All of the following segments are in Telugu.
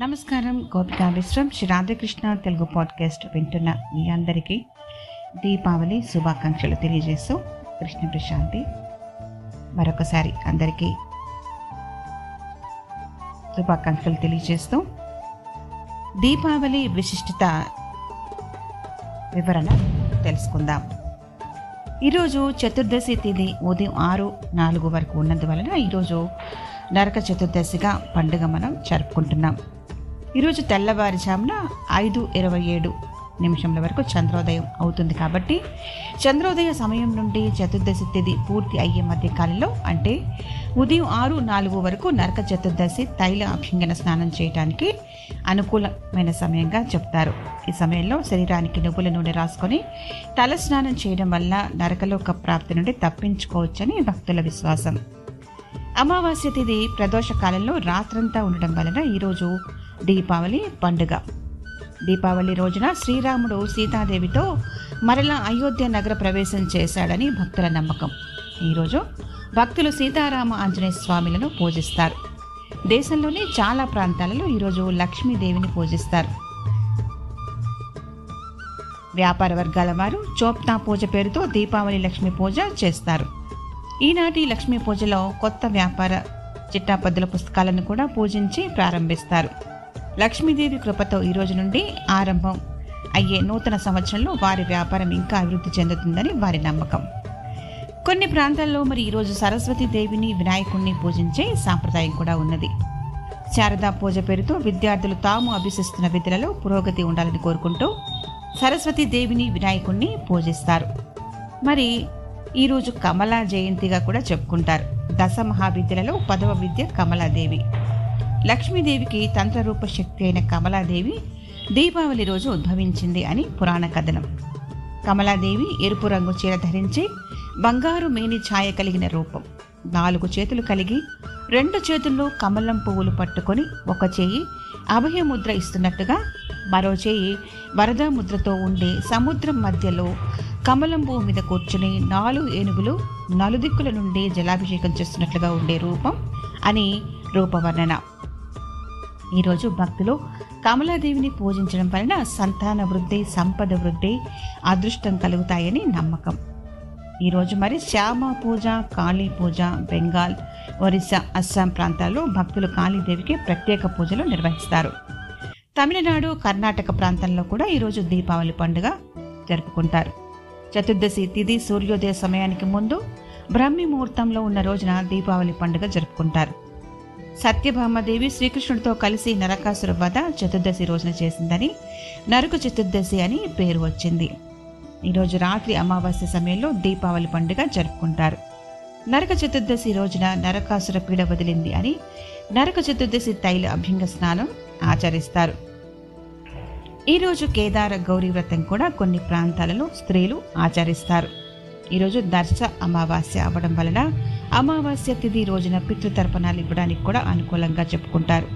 నమస్కారం గోపికా విశ్వం శ్రీ రాధాకృష్ణ తెలుగు పాడ్కాస్ట్ వింటున్న మీ అందరికీ దీపావళి శుభాకాంక్షలు తెలియజేస్తూ కృష్ణ ప్రశాంతి. మరొకసారి అందరికీ శుభాకాంక్షలు తెలియజేస్తూ దీపావళి విశిష్టత వివరణ తెలుసుకుందాం. ఈరోజు చతుర్దశి తిథి ఉదయం ఆరు నాలుగు వరకు ఉన్నందువలన ఈరోజు నరక చతుర్దశిగా పండుగ మనం జరుపుకుంటున్నాం. ఈరోజు తెల్లవారుజామున ఐదు ఇరవై ఏడు నిమిషంల వరకు చంద్రోదయం అవుతుంది కాబట్టి చంద్రోదయ సమయం నుండి చతుర్దశి తిథి పూర్తి అయ్యే మధ్య కాలంలో అంటే ఉదయం ఆరు నాలుగు వరకు నరక చతుర్దశి తైల అభ్యంగన స్నానం చేయడానికి అనుకూలమైన సమయంగా చెప్తారు. ఈ సమయంలో శరీరానికి నువ్వుల నూనె రాసుకొని తల స్నానం చేయడం వల్ల నరకలోక ప్రాప్తి నుండి తప్పించుకోవచ్చని భక్తుల విశ్వాసం. అమావాస్య తిథి ప్రదోష కాలంలో రాత్రంతా ఉండడం వలన ఈరోజు దీపావళి పండుగ. దీపావళి రోజున శ్రీరాముడు సీతాదేవితో మరలా అయోధ్య నగర ప్రవేశం చేశాడని భక్తుల నమ్మకం. ఈరోజు భక్తులు సీతారామ ఆంజనేయ స్వామిలను పూజిస్తారు. దేశంలోని చాలా ప్రాంతాలలో ఈరోజు లక్ష్మీదేవిని పూజిస్తారు. వ్యాపార వర్గాల వారు చోప్తా పూజ పేరుతో దీపావళి లక్ష్మీ పూజ చేస్తారు. ఈనాటి లక్ష్మీ పూజలో కొత్త వ్యాపార చిట్టాపద్దుల పుస్తకాలను కూడా పూజించి ప్రారంభిస్తారు. లక్ష్మీదేవి కృపతో ఈ రోజు నుండి ఆరంభం అయ్యే నూతన సంవత్సరంలో వారి వ్యాపారం ఇంకా అభివృద్ధి చెందుతుందని వారి నమ్మకం. కొన్ని ప్రాంతాల్లో మరి ఈరోజు సరస్వతి దేవిని వినాయకుణ్ణి పూజించే సాంప్రదాయం కూడా ఉన్నది. శారదా పూజ పేరుతో విద్యార్థులు తాము అభ్యసిస్తున్న విద్యలలో పురోగతి ఉండాలని కోరుకుంటూ సరస్వతి దేవిని వినాయకుణ్ణి పూజిస్తారు. మరి ఈరోజు కమలా జయంతిగా కూడా చెప్పుకుంటారు. దశ మహావిద్యలలో పదవ విద్య కమలాదేవి. లక్ష్మీదేవికి తంత్రరూప శక్తి అయిన కమలాదేవి దీపావళి రోజు ఉద్భవించింది అని పురాణ కథనం. కమలాదేవి ఎరుపు రంగు చీర ధరించి బంగారు మేని ఛాయ కలిగిన రూపం. నాలుగు చేతులు కలిగి రెండు చేతుల్లో కమలం పువ్వులు పట్టుకొని ఒక చేయి అభయముద్ర ఇస్తున్నట్టుగా మరో చేయి వరద ముద్రతో ఉండే సముద్రం మధ్యలో కమలం పువ్వు మీద కూర్చుని నాలుగు ఏనుగులు నలుదిక్కుల నుండి జలాభిషేకం చేస్తున్నట్లుగా ఉండే రూపం అని రూపవర్ణన. ఈరోజు భక్తులు కమలాదేవిని పూజించడం వలన సంతాన వృద్ధి సంపద వృద్ధి అదృష్టం కలుగుతాయని నమ్మకం. ఈరోజు మరి శ్యామ పూజ కాళీ పూజ బెంగాల్ ఒరిస్సా అస్సాం ప్రాంతాల్లో భక్తులు కాళీదేవికి ప్రత్యేక పూజలు నిర్వహిస్తారు. తమిళనాడు కర్ణాటక ప్రాంతంలో కూడా ఈరోజు దీపావళి పండుగ జరుపుకుంటారు. చతుర్దశి తిథి సూర్యోదయ సమయానికి ముందు బ్రహ్మి ముహూర్తంలో ఉన్న రోజున దీపావళి పండుగ జరుపుకుంటారు. సత్యభామదేవి శ్రీకృష్ణుడితో కలిసి నరకాసుర వధ చతుర్దశి రోజున చేసిందని నరక చతుర్దశి అని పేరు వచ్చింది. ఈరోజు రాత్రి అమావాస్య సమయంలో దీపావళి పండుగ జరుపుకుంటారు. నరక చతుర్దశి రోజున నరకాసుర పీడ వదిలింది అని నరక చతుర్దశి తైల అభ్యంగ స్నానం ఆచరిస్తారు. ఈరోజు కేదార గౌరీ వ్రతం కూడా కొన్ని ప్రాంతాలలో స్త్రీలు ఆచరిస్తారు. ఈరోజు దర్శ అమావాస్య అవ్వడం వలన అమావాస్య తిథి రోజున పితృతర్పణాలు ఇవ్వడానికి కూడా అనుకూలంగా చెప్పుకుంటారు.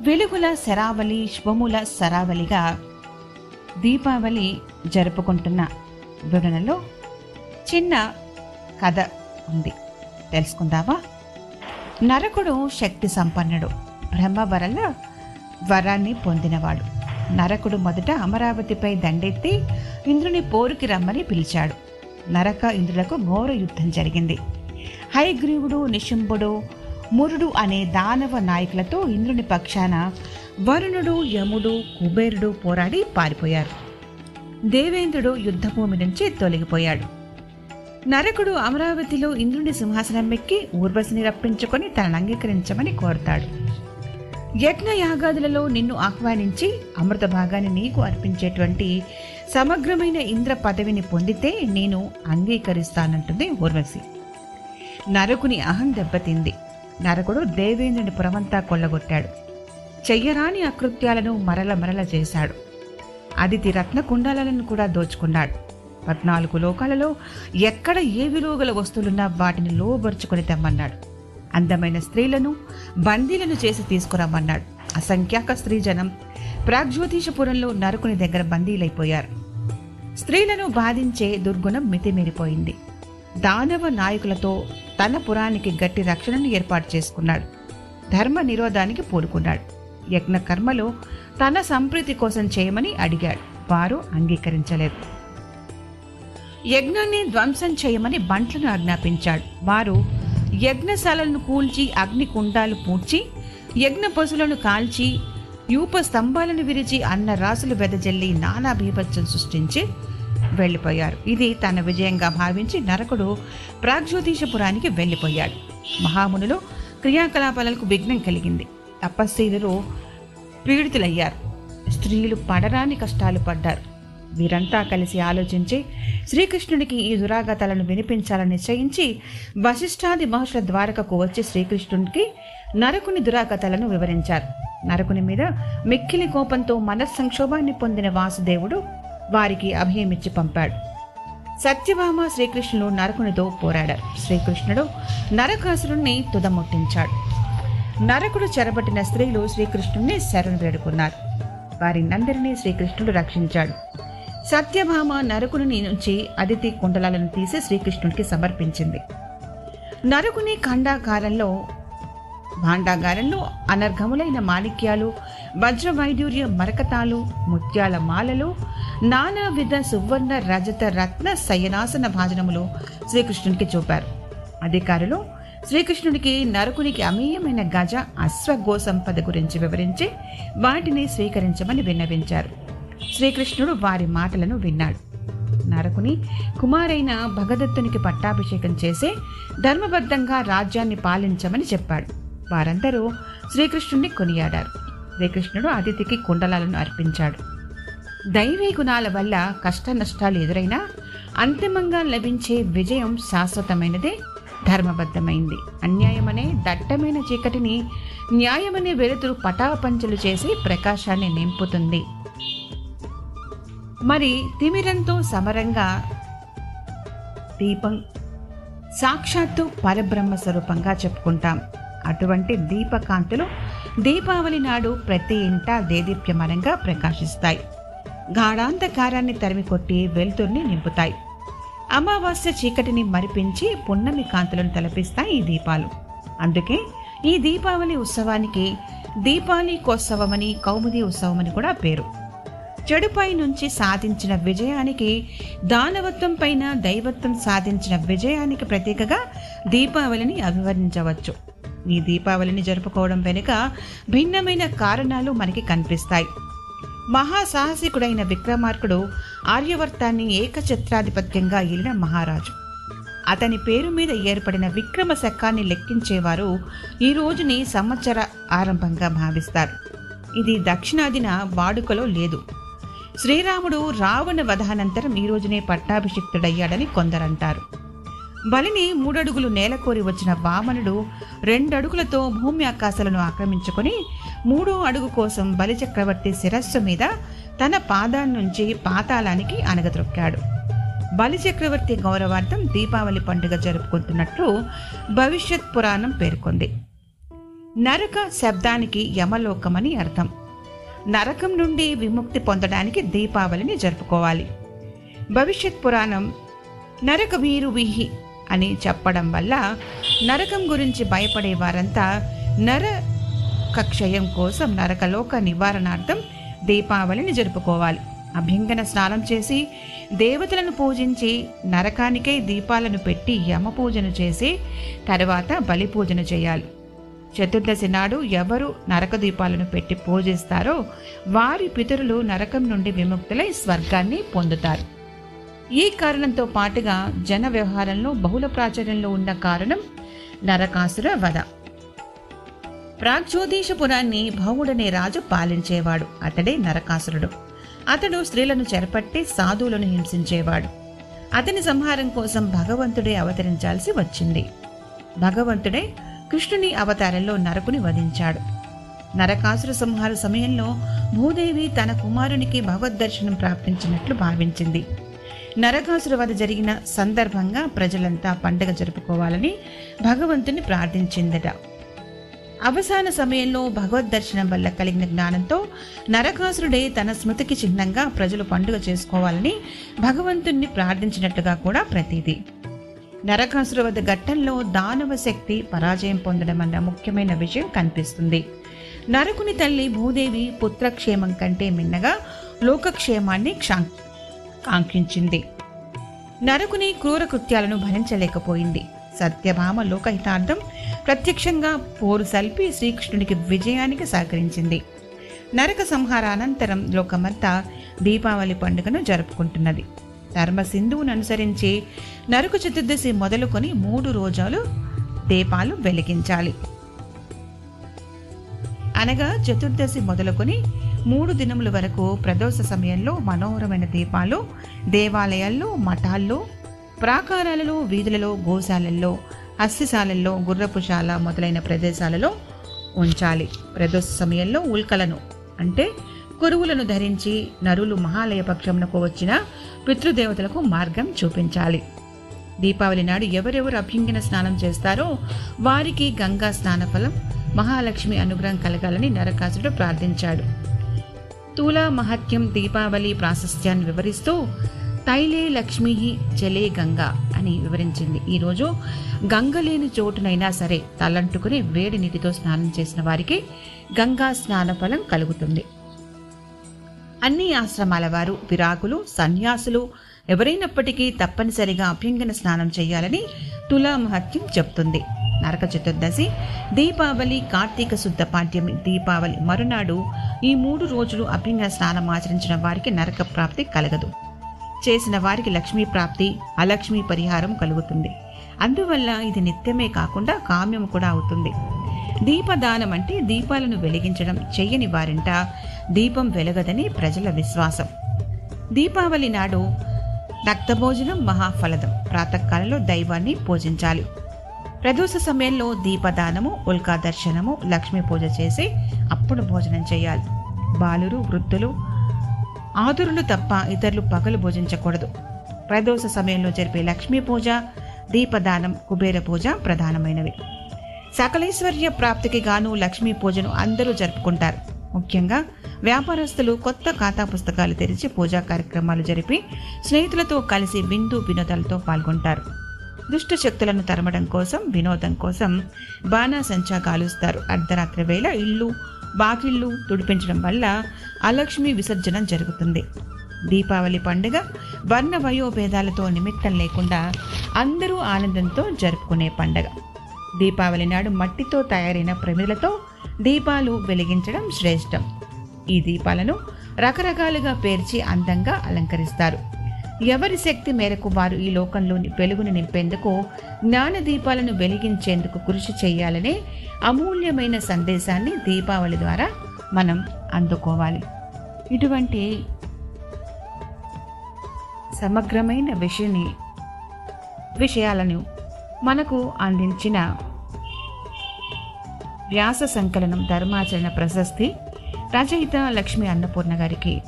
వెలుగుల శరావళి శుభముల సరావళిగా దీపావళి జరుపుకుంటున్న వివరణలో చిన్న కథ ఉంది. తెలుసుకుందామా? నరకుడు శక్తి సంపన్నుడు. బ్రహ్మ వరల వరాన్ని పొందినవాడు. నరకుడు మొదట అమరావతిపై దండెత్తి ఇంద్రుని పోరుకి రమ్మని పిలిచాడు. నరక ఇంద్రులకు ఘోర యుద్ధం జరిగింది. హైగ్రీవుడు నిశుంభుడు మురుడు అనే దానవ నాయకులతో ఇంద్రుని పక్షాన వరుణుడు యముడు కుబేరుడు పోరాడి పారిపోయారు. దేవేంద్రుడు యుద్ధభూమి నుంచి తొలగిపోయాడు. నరకుడు అమరావతిలో ఇంద్రుని సింహాసనం ఎక్కి ఊర్వశిని రప్పించుకొని తనను అంగీకరించమని కోరుతాడు. యజ్ఞ యాగాదులలో నిన్ను ఆహ్వానించి అమృత భాగాన్ని నీకు అర్పించేటువంటి సమగ్రమైన ఇంద్ర పదవిని పొందితే నేను అంగీకరిస్తానంటుంది ఊర్వశి. నరకుని అహం దెబ్బతింది. నరకుడు దేవేంద్రుని పురమంతా కొల్లగొట్టాడు. చెయ్యరాని అకృత్యాలను మరల మరల చేశాడు. అదితి రత్న కుండాలను కూడా దోచుకున్నాడు. పద్నాలుగు లోకాలలో ఎక్కడ ఏ విలువగల వస్తువులున్నా వాటిని లోబరుచుకొని తెమ్మన్నాడు. అందమైన స్త్రీలను బందీలను చేసి తీసుకురమ్మన్నాడు అసంఖ్యాక స్త్రీజనం ప్రాగ్జ్యోతిషపురంలో నరకుని దగ్గర బందీలైపోయారు. స్త్రీలను బాధించే దుర్గుణం మితిమీరిపోయింది. దానవ నాయకులతో తన పురానికి గట్టి రక్షణను ఏర్పాటు చేసుకున్నాడు. ధర్మ నిరోధానికి పూనుకున్నాడు. యజ్ఞకర్మలో తన సంప్రీతి కోసం చేయమని అడిగాడు. వారు అంగీకరించలేదు. యజ్ఞాన్ని ధ్వంసం చేయమని బంట్లను ఆజ్ఞాపించాడు. వారు యజ్ఞశాలను కూల్చి అగ్ని కుండాలు పూడ్చి యజ్ఞ పశువులను కాల్చి యూప స్తంభాలను విరిచి అన్న రాసులు వెదజల్లి నానా బీభత్సం సృష్టించి వెళ్ళిపోయారు. ఇది తన విజయంగా భావించి నరకుడు ప్రాగ్జ్యోతిషపురానికి వెళ్ళిపోయాడు. మహామునులు క్రియాకలాపాలకు విఘ్నం కలిగింది. తపస్సీలు పీడితులయ్యారు. స్త్రీలు పడరాని కష్టాలు పడ్డారు. వీరంతా కలిసి ఆలోచించి శ్రీకృష్ణుడికి ఈ దురాగతాలను వినిపించాలని నిశ్చయించి వశిష్ఠాది మహర్షుల ద్వారకకు వచ్చి శ్రీకృష్ణుడికి నరకుని దురాగతాలను వివరించారు. నరకుని మీద మిక్కిలి కోపంతో మనస్సంక్షోభాన్ని పొందిన వాసుదేవుడు వారికి అభయమిచ్చి పంపాడు. సత్యభామ శ్రీకృష్ణుడు నరకునితో పోరాడారు. శ్రీకృష్ణుడు నరకాసురుణ్ణి తుదముట్టించాడు. నరకుడు చెరబట్టిన స్త్రీలు శ్రీకృష్ణుణ్ణి శరణు వేడుకున్నారు. వారినందరినీ శ్రీకృష్ణుడు రక్షించాడు. సత్యభామ నరకుని నుంచి అదితి కుండలాలను తీసి శ్రీకృష్ణుడికి సమర్పించింది. నరకుని ఖండాకారంలో భాండాగారంలో అనర్ఘములైన మాణిక్యాలు వజ్రవైడ్యూర్య మరకతాలు ముత్యాల మాలలు నానావిధ సువర్ణ రజత రత్న శయనాసన భాజనములు శ్రీకృష్ణునికి చూపారు. అధికారులు శ్రీకృష్ణుడికి నరకునికి అమేయమైన గజ అశ్వగో సంపద గురించి వివరించి వాటిని స్వీకరించమని విన్నవించారు. శ్రీకృష్ణుడు వారి మాటలను విన్నాడు. నరకుని కుమారైన భగదత్తునికి పట్టాభిషేకం చేసే ధర్మబద్ధంగా రాజ్యాన్ని పాలించమని చెప్పాడు. వారందరూ శ్రీకృష్ణుణ్ణి కొనియాడారు. శ్రీకృష్ణుడు అతిథికి కుండలాలను అర్పించాడు. దైవీ గుణాల వల్ల కష్ట నష్టాలు ఎదురైనా అంతిమంగా లభించే విజయం శాశ్వతమైనదే ధర్మబద్ధమైంది. అన్యాయమనే దట్టమైన చీకటిని న్యాయమనే వెలుతురు పటాపంచలు చేసి ప్రకాశాన్ని నింపుతుంది. మరి తిమిరంతో సమరంగా దీపం సాక్షాత్తు పరబ్రహ్మ స్వరూపంగా చెప్పుకుంటాం. అటువంటి దీపకాంతులు దీపావళి నాడు ప్రతి ఇంట దేదీప్యమానంగా ప్రకాశిస్తాయి. గాఢాంధకారాన్ని తరిమి కొట్టి వెలుతుర్ని నింపుతాయి. అమావాస్య చీకటిని మరిపించి పున్నమి కాంతులను తలపిస్తాయి ఈ దీపాలు. అందుకే ఈ దీపావళి ఉత్సవానికి దీపావళి కోత్సవమని కౌముది ఉత్సవమని కూడా పేరు. చెడుపై నుంచి సాధించిన విజయానికి దానవత్వం పైన దైవత్వం సాధించిన విజయానికి ప్రతీకగా దీపావళిని అభివర్ణించవచ్చు. ఈ దీపావళిని జరుపుకోవడం వెనుక భిన్నమైన కారణాలు మనకి కనిపిస్తాయి. మహాసాహసికుడైన విక్రమార్కుడు ఆర్యవర్తాన్ని ఏకఛత్రాధిపత్యంగా ఏలిన మహారాజు. అతని పేరు మీద ఏర్పడిన విక్రమ శకాన్ని లెక్కించేవారు ఈ రోజుని సంవత్సర ఆరంభంగా భావిస్తారు. ఇది దక్షిణాదిన వాడుకలో లేదు. శ్రీరాముడు రావణ వధానంతరం ఈ రోజునే పట్టాభిషిక్తుడయ్యాడని కొందరంటారు. బలిని మూడడుగులు నేలకోరి వచ్చిన వామనుడు రెండడుగులతో భూమి ఆకాశాలను ఆక్రమించుకొని మూడో అడుగు కోసం బలి చక్రవర్తి శిరస్సు మీద తన పాదాన్నుంచి పాతాళానికి అనగద్రొక్కాడు బలి చక్రవర్తి గౌరవార్థం దీపావళి పండుగ జరుపుకుంటున్నట్లు భవిష్యత్ పురాణం పేర్కొంది. నరక శబ్దానికి యమలోకమని అర్థం. నరకం నుండి విముక్తి పొందడానికి దీపావళిని జరుపుకోవాలి. భవిష్యత్ పురాణం నరక వీరు విహి అని చెప్పడం వల్ల నరకం గురించి భయపడే వారంతా నర కక్షయం కోసం నరకలోక నివారణార్థం దీపావళిని జరుపుకోవాలి. అభ్యంగన స్నానం చేసి దేవతలను పూజించి నరకానికై దీపాలను పెట్టి యమ పూజను చేసి తర్వాత బలి పూజను చేయాలి. చతుర్దశి నాడు ఎవరు నరక దీపాలను పెట్టి పూజిస్తారో వారి పితరులు నరకం నుండి విముక్తులై స్వర్గాన్ని పొందుతారు. ఈ కారణంతో పాటుగా జన వ్యవహారంలో బహుళ ప్రాచుర్యంలో ఉన్న కారణం నరకాసుర వధ. ప్రాగ్జ్యోతిషపురాన్ని భౌముడనే రాజు పాలించేవాడు అతడే నరకాసురుడు. అతడు స్త్రీలను చెరపట్టి సాధువులను హింసించేవాడు. అతని సంహారం కోసం భగవంతుడే అవతరించాల్సి వచ్చింది. భగవంతుడే కృష్ణుని అవతారంలో నరకుని వధించాడు. నరకాసుర సంహార సమయంలో భూదేవి తన కుమారునికి భగవద్దర్శనం ప్రాప్తించినట్లు భావించింది. నరకాసుర వధ జరిగిన సందర్భంగా ప్రజలంతా పండగ జరుపుకోవాలని భగవంతుని ప్రార్థించిందట. అవసాన సమయంలో భగవద్దర్శనం వల్ల కలిగిన జ్ఞానంతో నరకాసురుడే తన స్మృతికి చిహ్నంగా ప్రజలు పండుగ చేసుకోవాలని భగవంతుణ్ణి ప్రార్థించినట్టుగా కూడా ప్రతీది నరకాసుర వద్ద ఘట్టంలో దానవ శక్తి పరాజయం పొందడం అన్న ముఖ్యమైన విషయం కనిపిస్తుంది. నరకుని తల్లి భూదేవి పుత్రక్షేమం కంటే మిన్నగా లోకక్షేమాన్ని క్షాం కాంక్షించింది. నరకుని క్రూర కృత్యాలను భరించలేకపోయింది. సత్యభామ లోకహితార్థం ప్రత్యక్షంగా పోరు సల్పి శ్రీకృష్ణుడికి విజయానికి సహకరించింది. నరక సంహార అనంతరం లోకమంతా దీపావళి పండుగను జరుపుకుంటున్నది. ధర్మసింధువును అనుసరించి నరక చతుర్దశి మొదలుకొని మూడు రోజులు దీపాలు వెలిగించాలి. అనగా చతుర్దశి మొదలుకొని మూడు దినముల వరకు ప్రదోష సమయంలో మనోహరమైన దీపాలు దేవాలయాల్లో మఠాల్లో ప్రాకారాలలో వీధులలో గోశాలల్లో హస్తిశాలల్లో గుర్రపుశాల మొదలైన ప్రదేశాలలో ఉంచాలి. ప్రదోష సమయంలో ఉల్కలను అంటే కురువులను ధరించి నరులు మహాలయ పక్షమునకు వచ్చిన పితృదేవతలకు మార్గం చూపించాలి. దీపావళి నాడు ఎవరెవరు అభ్యంగన స్నానం చేస్తారో వారికి గంగా స్నాన ఫలం మహాలక్ష్మి అనుగ్రహం కలగాలని నరకాసుడు ప్రార్థించాడు. తూలా మహత్యం దీపావళి ప్రాశస్త్యాన్ని వివరిస్తూ తైలే లక్ష్మీ చలే గంగా అని వివరించింది. ఈరోజు గంగ లేని చోటునైనా సరే తలంటుకుని వేడి నీటితో స్నానం చేసిన వారికి గంగా స్నాన ఫలం కలుగుతుంది. అన్ని ఆశ్రమాల వారు విరాకులు సన్యాసులు ఎవరైనప్పటికీ తప్పనిసరిగా అభ్యంగన స్నానం చేయాలని తులా మహత్యం చెప్తుంది నరక చతుర్దశి దీపావళి కార్తీక శుద్ధ పాడ్యమి దీపావళి మరునాడు ఈ మూడు రోజులు అభ్యంగన స్నానం ఆచరించిన వారికి నరక ప్రాప్తి కలగదు. చేసిన వారికి లక్ష్మీ ప్రాప్తి అలక్ష్మీ పరిహారం కలుగుతుంది. అందువల్ల ఇది నిత్యమే కాకుండా కామ్యం కూడా అవుతుంది. దీపదానం అంటే దీపాలను వెలిగించడం చెయ్యని వారింట దీపం వెలగదని ప్రజల విశ్వాసం. దీపావళి నాడు రక్తభోజనం మహాఫలదం. ప్రాతకాలంలో దైవాన్ని పూజించాలి. ప్రదోష సమయంలో దీపదానము ఉల్కా దర్శనము లక్ష్మీ పూజ చేసి అప్పుడు భోజనం చేయాలి. బాలురు వృద్ధులు ఆదురులు తప్ప ఇతరులు పగలు భోజించకూడదు. ప్రదోష సమయంలో జరిపే లక్ష్మీ పూజ దీపదానం కుబేర పూజ ప్రధానమైనవి. సకలేశ్వర్య ప్రాప్తికి గాను లక్ష్మీ పూజను అందరూ జరుపుకుంటారు. ముఖ్యంగా వ్యాపారస్తులు కొత్త ఖాతా పుస్తకాలు తెరిచి పూజా కార్యక్రమాలు జరిపి స్నేహితులతో కలిసి విందు వినోదాలతో పాల్గొంటారు. దుష్ట శక్తులను తరమడం కోసం వినోదం కోసం బాణాసంచా కాలుస్తారు. అర్ధరాత్రి వేళ ఇల్లు బాకిళ్ళు తుడిపించడం వల్ల అలక్ష్మి విసర్జనం జరుగుతుంది. దీపావళి పండుగ వర్ణ వయోభేదాలతో నిమిత్తం లేకుండా అందరూ ఆనందంతో జరుపుకునే పండగ. దీపావళి నాడు మట్టితో తయారైన ప్రమిదలతో దీపాలు వెలిగించడం శ్రేష్టం. ఈ దీపాలను రకరకాలుగా పేర్చి అందంగా అలంకరిస్తారు. ఎవరి శక్తి మేరకు వారు ఈ లోకంలోని వెలుగును నింపేందుకు జ్ఞాన దీపాలను వెలిగించేందుకు కృషి చేయాలనే అమూల్యమైన సందేశాన్ని దీపావళి ద్వారా మనం అందుకోవాలి. ఇటువంటి సమగ్రమైన విషయాన్ని విషయాలను మనకు అందించిన వ్యాస సంకలనం ధర్మాచరణ ప్రశస్తి రచయిత లక్ష్మీ అన్నపూర్ణ గారికి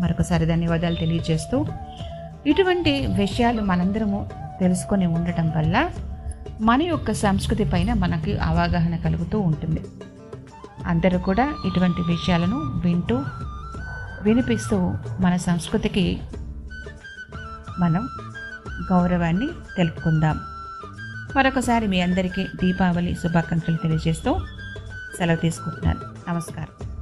మరొకసారి ధన్యవాదాలు తెలియజేస్తూ ఇటువంటి విషయాలు మనందరము తెలుసుకొని ఉండటం వల్ల మన యొక్క సంస్కృతి పైన మనకి అవగాహన కలుగుతూ ఉంటుంది. అందరూ కూడా ఇటువంటి విషయాలను వింటూ వినిపిస్తూ మన సంస్కృతికి మనం గౌరవాన్ని తెలుపుకుందాం. మరొకసారి మీ అందరికీ దీపావళి శుభాకాంక్షలు తెలియజేస్తూ సెలవు తీసుకుంటున్నాను. నమస్కారం.